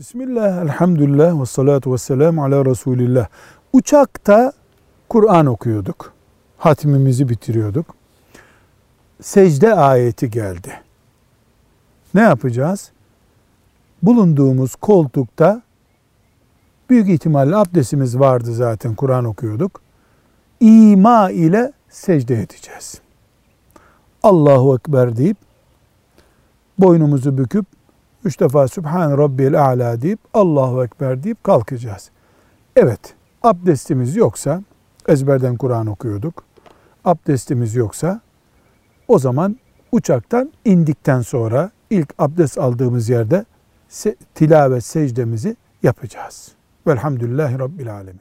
Bismillah, elhamdülillah ve salatu ve selamu ala Resulillah. Uçakta Kur'an okuyorduk. Hatmimizi bitiriyorduk. Secde ayeti geldi. Ne yapacağız? Bulunduğumuz koltukta büyük ihtimalle abdestimiz vardı zaten Kur'an okuyorduk. İma ile secde edeceğiz. Allahu Ekber deyip boynumuzu büküp üç defa Sübhan Rabbiyel A'la deyip Allahu Ekber deyip kalkacağız. Evet abdestimiz yoksa ezberden Kur'an okuyorduk. Abdestimiz yoksa o zaman uçaktan indikten sonra ilk abdest aldığımız yerde se- tilavet secdemizi yapacağız. Velhamdülillahi Rabbil Alemin.